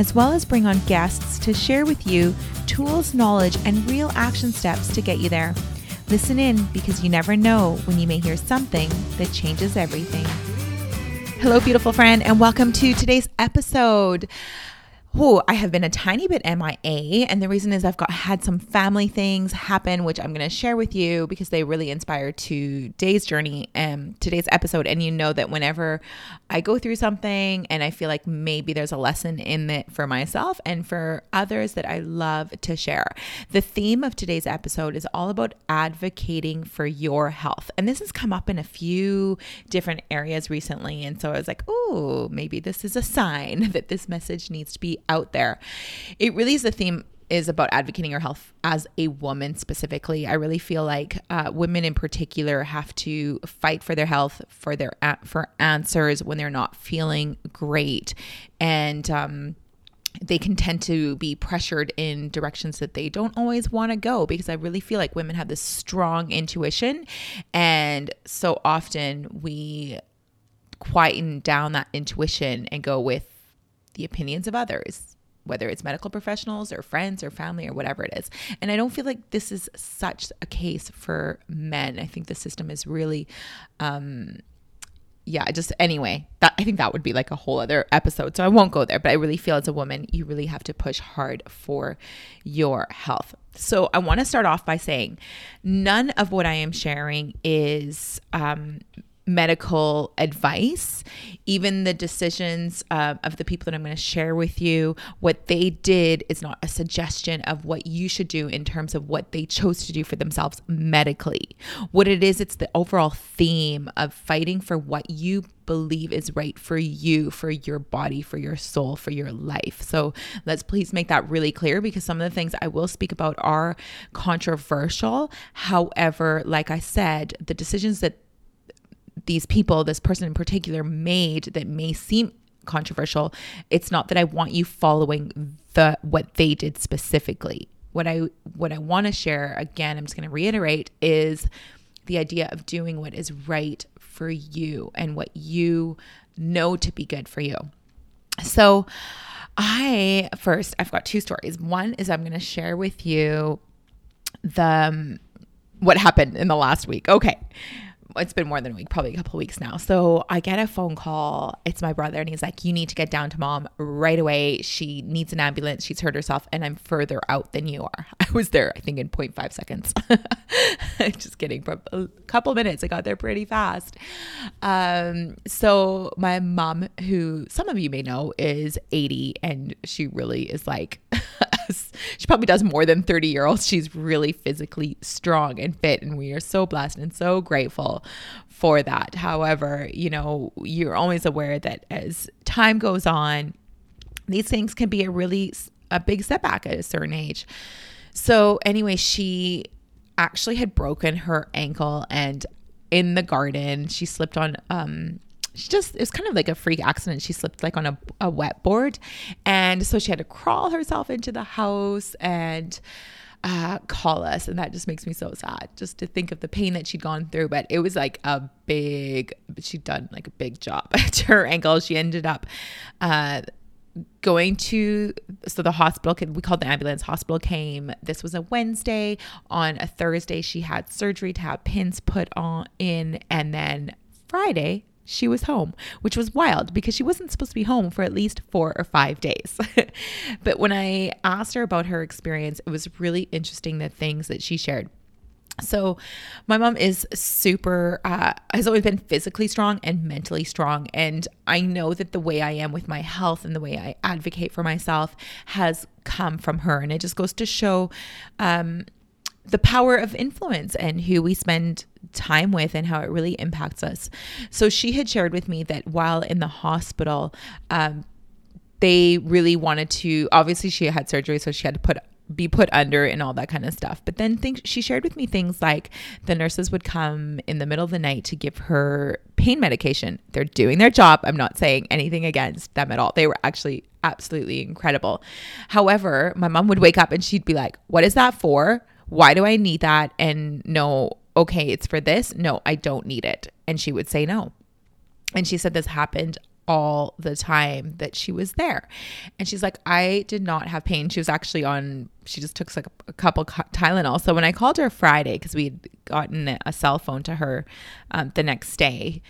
as well as bring on guests to share with you tools, knowledge, and real action steps to get you there. Listen in because you never know when you may hear something that changes everything. Hello, beautiful friend, and welcome to today's episode. Oh, I have been a tiny bit MIA, and the reason is I've got had some family things happen, which I'm going to share with you because they really inspire today's journey and today's episode. And you know that whenever I go through something and I feel like maybe there's a lesson in it for myself and for others that I love to share. The theme of today's episode is all about advocating for your health, and this has come up in a few different areas recently. And so I was like, oh, maybe this is a sign that this message needs to be out there. It really is the theme is about advocating your health as a woman specifically. I really feel like uh, women in particular have to fight for their health, for their for answers when they're not feeling great, and um, they can tend to be pressured in directions that they don't always want to go because I really feel like women have this strong intuition, and so often we quieten down that intuition and go with the opinions of others, whether it's medical professionals or friends or family or whatever it is. And I don't feel like this is such a case for men. I think the system is really, um, yeah, just anyway, that I think that would be like a whole other episode. So I won't go there, but I really feel as a woman, you really have to push hard for your health. So I want to start off by saying none of what I am sharing is um, medical advice, even the decisions uh, of the people that I'm going to share with you, what they did is not a suggestion of what you should do in terms of what they chose to do for themselves medically. What it is, it's the overall theme of fighting for what you believe is right for you, for your body, for your soul, for your life. So let's please make that really clear because some of the things I will speak about are controversial. However, like I said, the decisions that these people, this person in particular, made that may seem controversial, it's not that I want you following the what they did specifically. What I what I want to share again, I'm just going to reiterate is the idea of doing what is right for you and what you know to be good for you. So, I first I've got two stories. One is I'm going to share with you the um, what happened in the last week. Okay it's been more than a week, probably a couple weeks now. So I get a phone call. It's my brother, and he's like, You need to get down to mom right away. She needs an ambulance. She's hurt herself, and I'm further out than you are. I was there, I think, in 0.5 seconds. Just kidding. For a couple minutes, I got there pretty fast. Um, so my mom, who some of you may know, is 80, and she really is like, she probably does more than 30 year olds. She's really physically strong and fit, and we are so blessed and so grateful for that. However, you know, you're always aware that as time goes on, these things can be a really a big setback at a certain age. So, anyway, she actually had broken her ankle and in the garden she slipped on um she just it was kind of like a freak accident. She slipped like on a, a wet board. And so she had to crawl herself into the house and uh, call us. And that just makes me so sad just to think of the pain that she'd gone through. But it was like a big she'd done like a big job to her ankle. She ended up uh, going to so the hospital we called the ambulance. Hospital came this was a wednesday. On a thursday she had surgery to have pins put on in. And then friday she was home, which was wild because she wasn't supposed to be home for at least four or five days. but when I asked her about her experience, it was really interesting the things that she shared. So, my mom is super, uh, has always been physically strong and mentally strong. And I know that the way I am with my health and the way I advocate for myself has come from her. And it just goes to show um, the power of influence and who we spend time with and how it really impacts us. So she had shared with me that while in the hospital, um, they really wanted to obviously she had surgery so she had to put be put under and all that kind of stuff. But then things she shared with me things like the nurses would come in the middle of the night to give her pain medication. They're doing their job. I'm not saying anything against them at all. They were actually absolutely incredible. However, my mom would wake up and she'd be like, "What is that for? Why do I need that?" And no, okay, it's for this. No, I don't need it. And she would say no. And she said this happened all the time that she was there. And she's like, I did not have pain. She was actually on, she just took like a, couple Tylenol. So when I called her Friday, because we had gotten a cell phone to her um, the next day,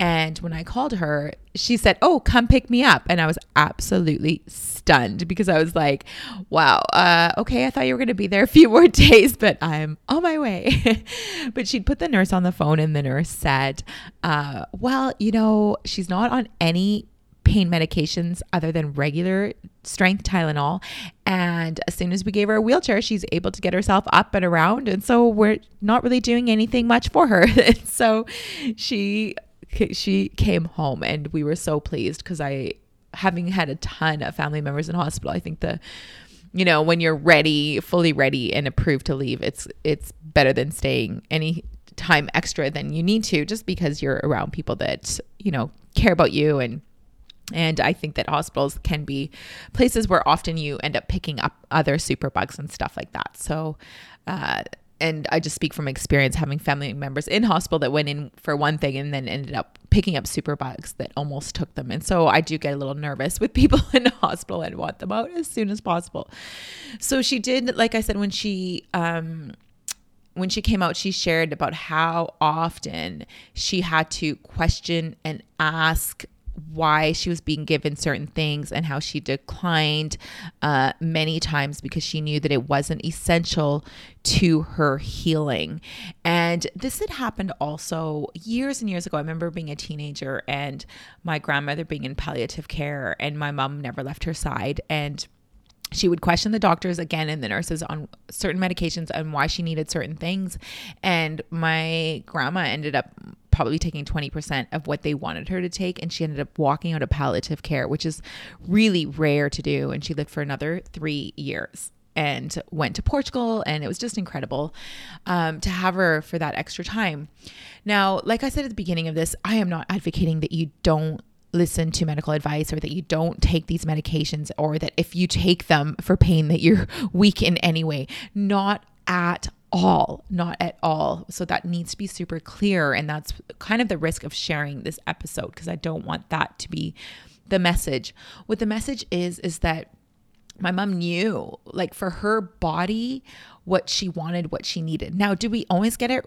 and when I called her, she said, Oh, come pick me up. And I was absolutely stunned because I was like, Wow, uh, okay, I thought you were going to be there a few more days, but I'm on my way. but she'd put the nurse on the phone, and the nurse said, uh, Well, you know, she's not on any pain medications other than regular strength Tylenol. And as soon as we gave her a wheelchair, she's able to get herself up and around. And so we're not really doing anything much for her. so she she came home and we were so pleased because I, having had a ton of family members in hospital, I think the, you know, when you're ready, fully ready and approved to leave, it's it's better than staying any time extra than you need to just because you're around people that, you know, care about you and and I think that hospitals can be places where often you end up picking up other superbugs and stuff like that. So, uh, and I just speak from experience having family members in hospital that went in for one thing and then ended up picking up super bugs that almost took them. And so I do get a little nervous with people in the hospital and want them out as soon as possible. So she did, like I said, when she, um, when she came out, she shared about how often she had to question and ask why she was being given certain things and how she declined uh, many times because she knew that it wasn't essential to her healing. And this had happened also years and years ago. I remember being a teenager and my grandmother being in palliative care, and my mom never left her side. And she would question the doctors again and the nurses on certain medications and why she needed certain things. And my grandma ended up probably taking 20% of what they wanted her to take. And she ended up walking out of palliative care, which is really rare to do. And she lived for another three years and went to Portugal. And it was just incredible um, to have her for that extra time. Now, like I said at the beginning of this, I am not advocating that you don't listen to medical advice or that you don't take these medications or that if you take them for pain that you're weak in any way. Not at all not at all. So that needs to be super clear. And that's kind of the risk of sharing this episode because I don't want that to be the message. What the message is is that my mom knew like for her body what she wanted what she needed. Now do we always get it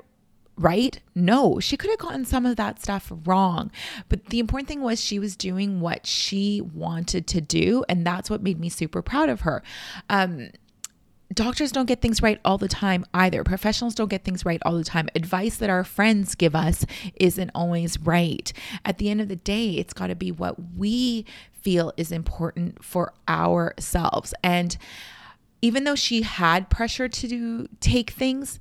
right? No, she could have gotten some of that stuff wrong. But the important thing was she was doing what she wanted to do. And that's what made me super proud of her. Um, doctors don't get things right all the time either. Professionals don't get things right all the time. Advice that our friends give us isn't always right. At the end of the day, it's got to be what we feel is important for ourselves. And even though she had pressure to do, take things,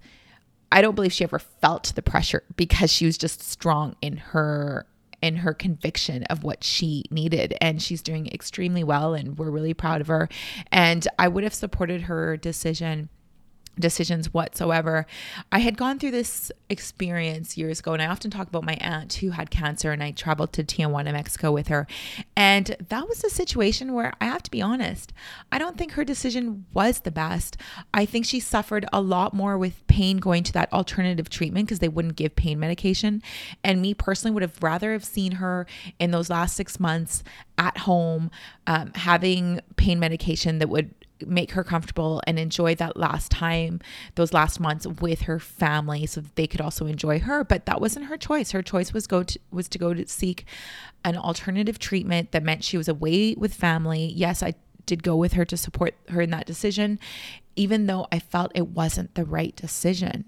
I don't believe she ever felt the pressure because she was just strong in her in her conviction of what she needed. And she's doing extremely well and we're really proud of her. And I would have supported her decision decisions whatsoever. I had gone through this experience years ago, and I often talk about my aunt who had cancer, and I traveled to Tijuana, Mexico with her. And that was a situation where I have to be honest, I don't think her decision was the best. I think she suffered a lot more with pain going to that alternative treatment because they wouldn't give pain medication. And me personally would have rather have seen her in those last six months at home um, having pain medication that would make her comfortable and enjoy that last time, those last months with her family so that they could also enjoy her. But that wasn't her choice. Her choice was go to was to go to seek an alternative treatment that meant she was away with family. Yes, I did go with her to support her in that decision, even though I felt it wasn't the right decision.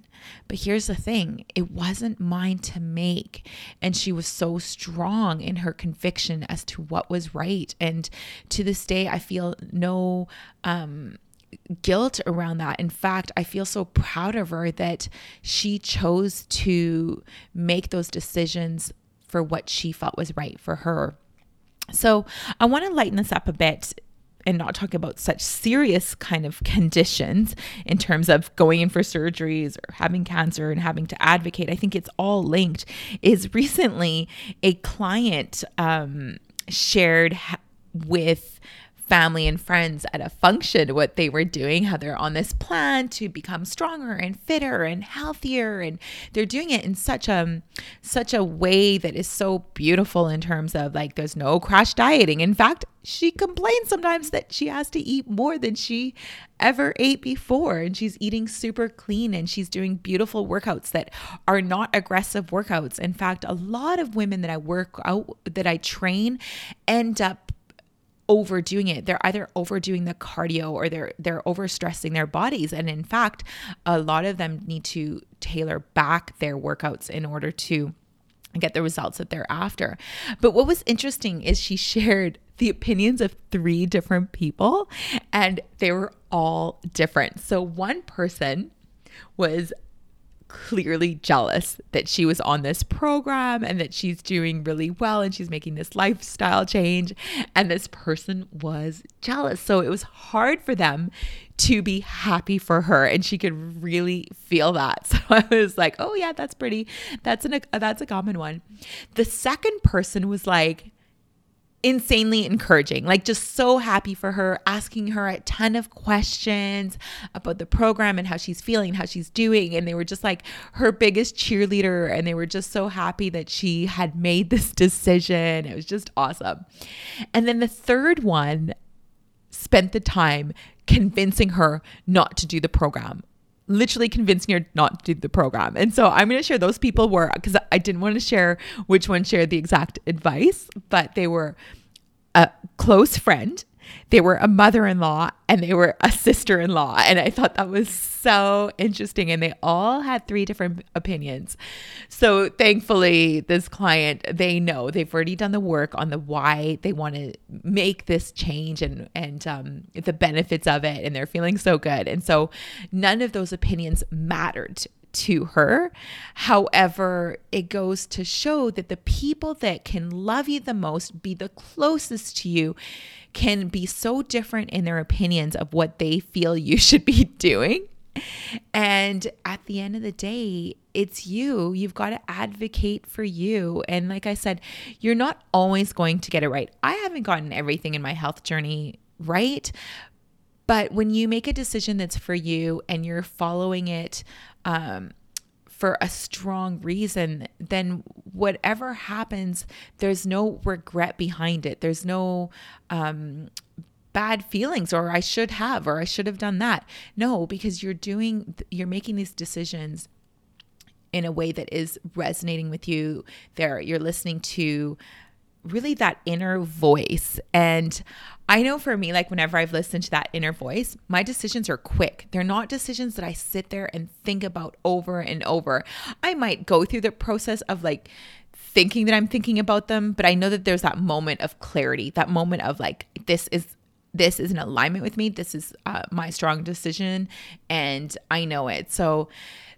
But here's the thing it wasn't mine to make. And she was so strong in her conviction as to what was right. And to this day, I feel no, um, guilt around that. In fact, I feel so proud of her that she chose to make those decisions for what she felt was right for her. So I want to lighten this up a bit and not talk about such serious kind of conditions in terms of going in for surgeries or having cancer and having to advocate. I think it's all linked. Is recently a client um, shared ha- with family and friends at a function what they were doing, how they're on this plan to become stronger and fitter and healthier. And they're doing it in such a such a way that is so beautiful in terms of like there's no crash dieting. In fact, she complains sometimes that she has to eat more than she ever ate before and she's eating super clean and she's doing beautiful workouts that are not aggressive workouts in fact a lot of women that i work out that i train end up overdoing it. They're either overdoing the cardio or they're they're overstressing their bodies. And in fact, a lot of them need to tailor back their workouts in order to get the results that they're after. But what was interesting is she shared the opinions of three different people and they were all different. So one person was clearly jealous that she was on this program and that she's doing really well and she's making this lifestyle change. And this person was jealous. So it was hard for them to be happy for her and she could really feel that. So I was like, "Oh yeah, that's pretty. That's an that's a common one." The second person was like, insanely encouraging, like just so happy for her, asking her a ton of questions about the program and how she's feeling, how she's doing. And they were just like her biggest cheerleader. And they were just so happy that she had made this decision. It was just awesome. And then the third one spent the time convincing her not to do the program literally convincing her not to do the program. And so I'm going to share those people were because I didn't want to share which one shared the exact advice, but they were a close friend, they were a mother in law, and they were a sister in law. And I thought that was so interesting. And they all had three different opinions. So thankfully, this client, they know they've already done the work on the why they want to make this change and, and um, the benefits of it. And they're feeling so good. And so none of those opinions mattered to her. However, it goes to show that the people that can love you the most, be the closest to you, can be so different in their opinions of what they feel you should be doing. And at the end of the day, it's you. You've got to advocate for you. And like I said, you're not always going to get it right. I haven't gotten everything in my health journey right. But when you make a decision that's for you and you're following it um, for a strong reason, then whatever happens, there's no regret behind it. There's no um, bad feelings or I should have or I should have done that. No, because you're doing, you're making these decisions in a way that is resonating with you. There, you're listening to really that inner voice. And I know for me, like whenever I've listened to that inner voice, my decisions are quick. They're not decisions that I sit there and think about over and over. I might go through the process of like, thinking that I'm thinking about them, but I know that there's that moment of clarity, that moment of like, this is this is in alignment with me. This is uh, my strong decision, and I know it. So,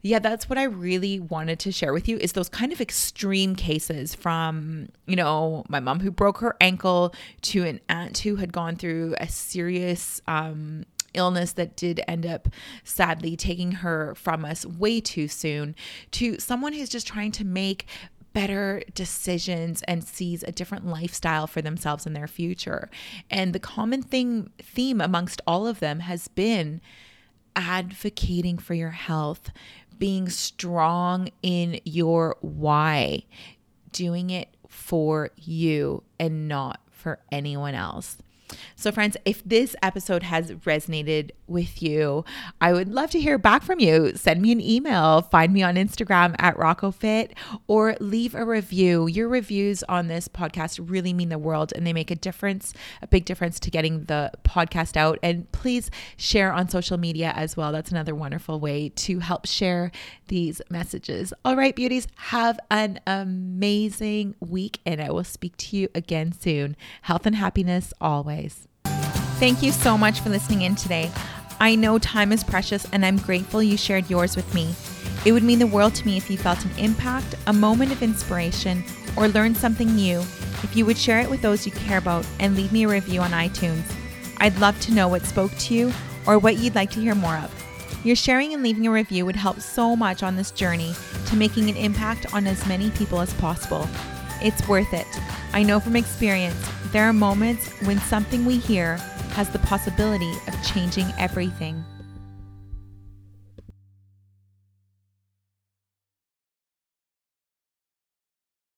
yeah, that's what I really wanted to share with you is those kind of extreme cases from, you know, my mom who broke her ankle to an aunt who had gone through a serious um, illness that did end up sadly taking her from us way too soon to someone who's just trying to make better decisions and sees a different lifestyle for themselves in their future. And the common thing theme amongst all of them has been advocating for your health, being strong in your why, doing it for you and not for anyone else. So, friends, if this episode has resonated with you, I would love to hear back from you. Send me an email, find me on Instagram at RocoFit, or leave a review. Your reviews on this podcast really mean the world and they make a difference, a big difference to getting the podcast out. And please share on social media as well. That's another wonderful way to help share these messages. All right, beauties, have an amazing week, and I will speak to you again soon. Health and happiness always. Thank you so much for listening in today. I know time is precious, and I'm grateful you shared yours with me. It would mean the world to me if you felt an impact, a moment of inspiration, or learned something new if you would share it with those you care about and leave me a review on iTunes. I'd love to know what spoke to you or what you'd like to hear more of. Your sharing and leaving a review would help so much on this journey to making an impact on as many people as possible. It's worth it. I know from experience, there are moments when something we hear has the possibility of changing everything.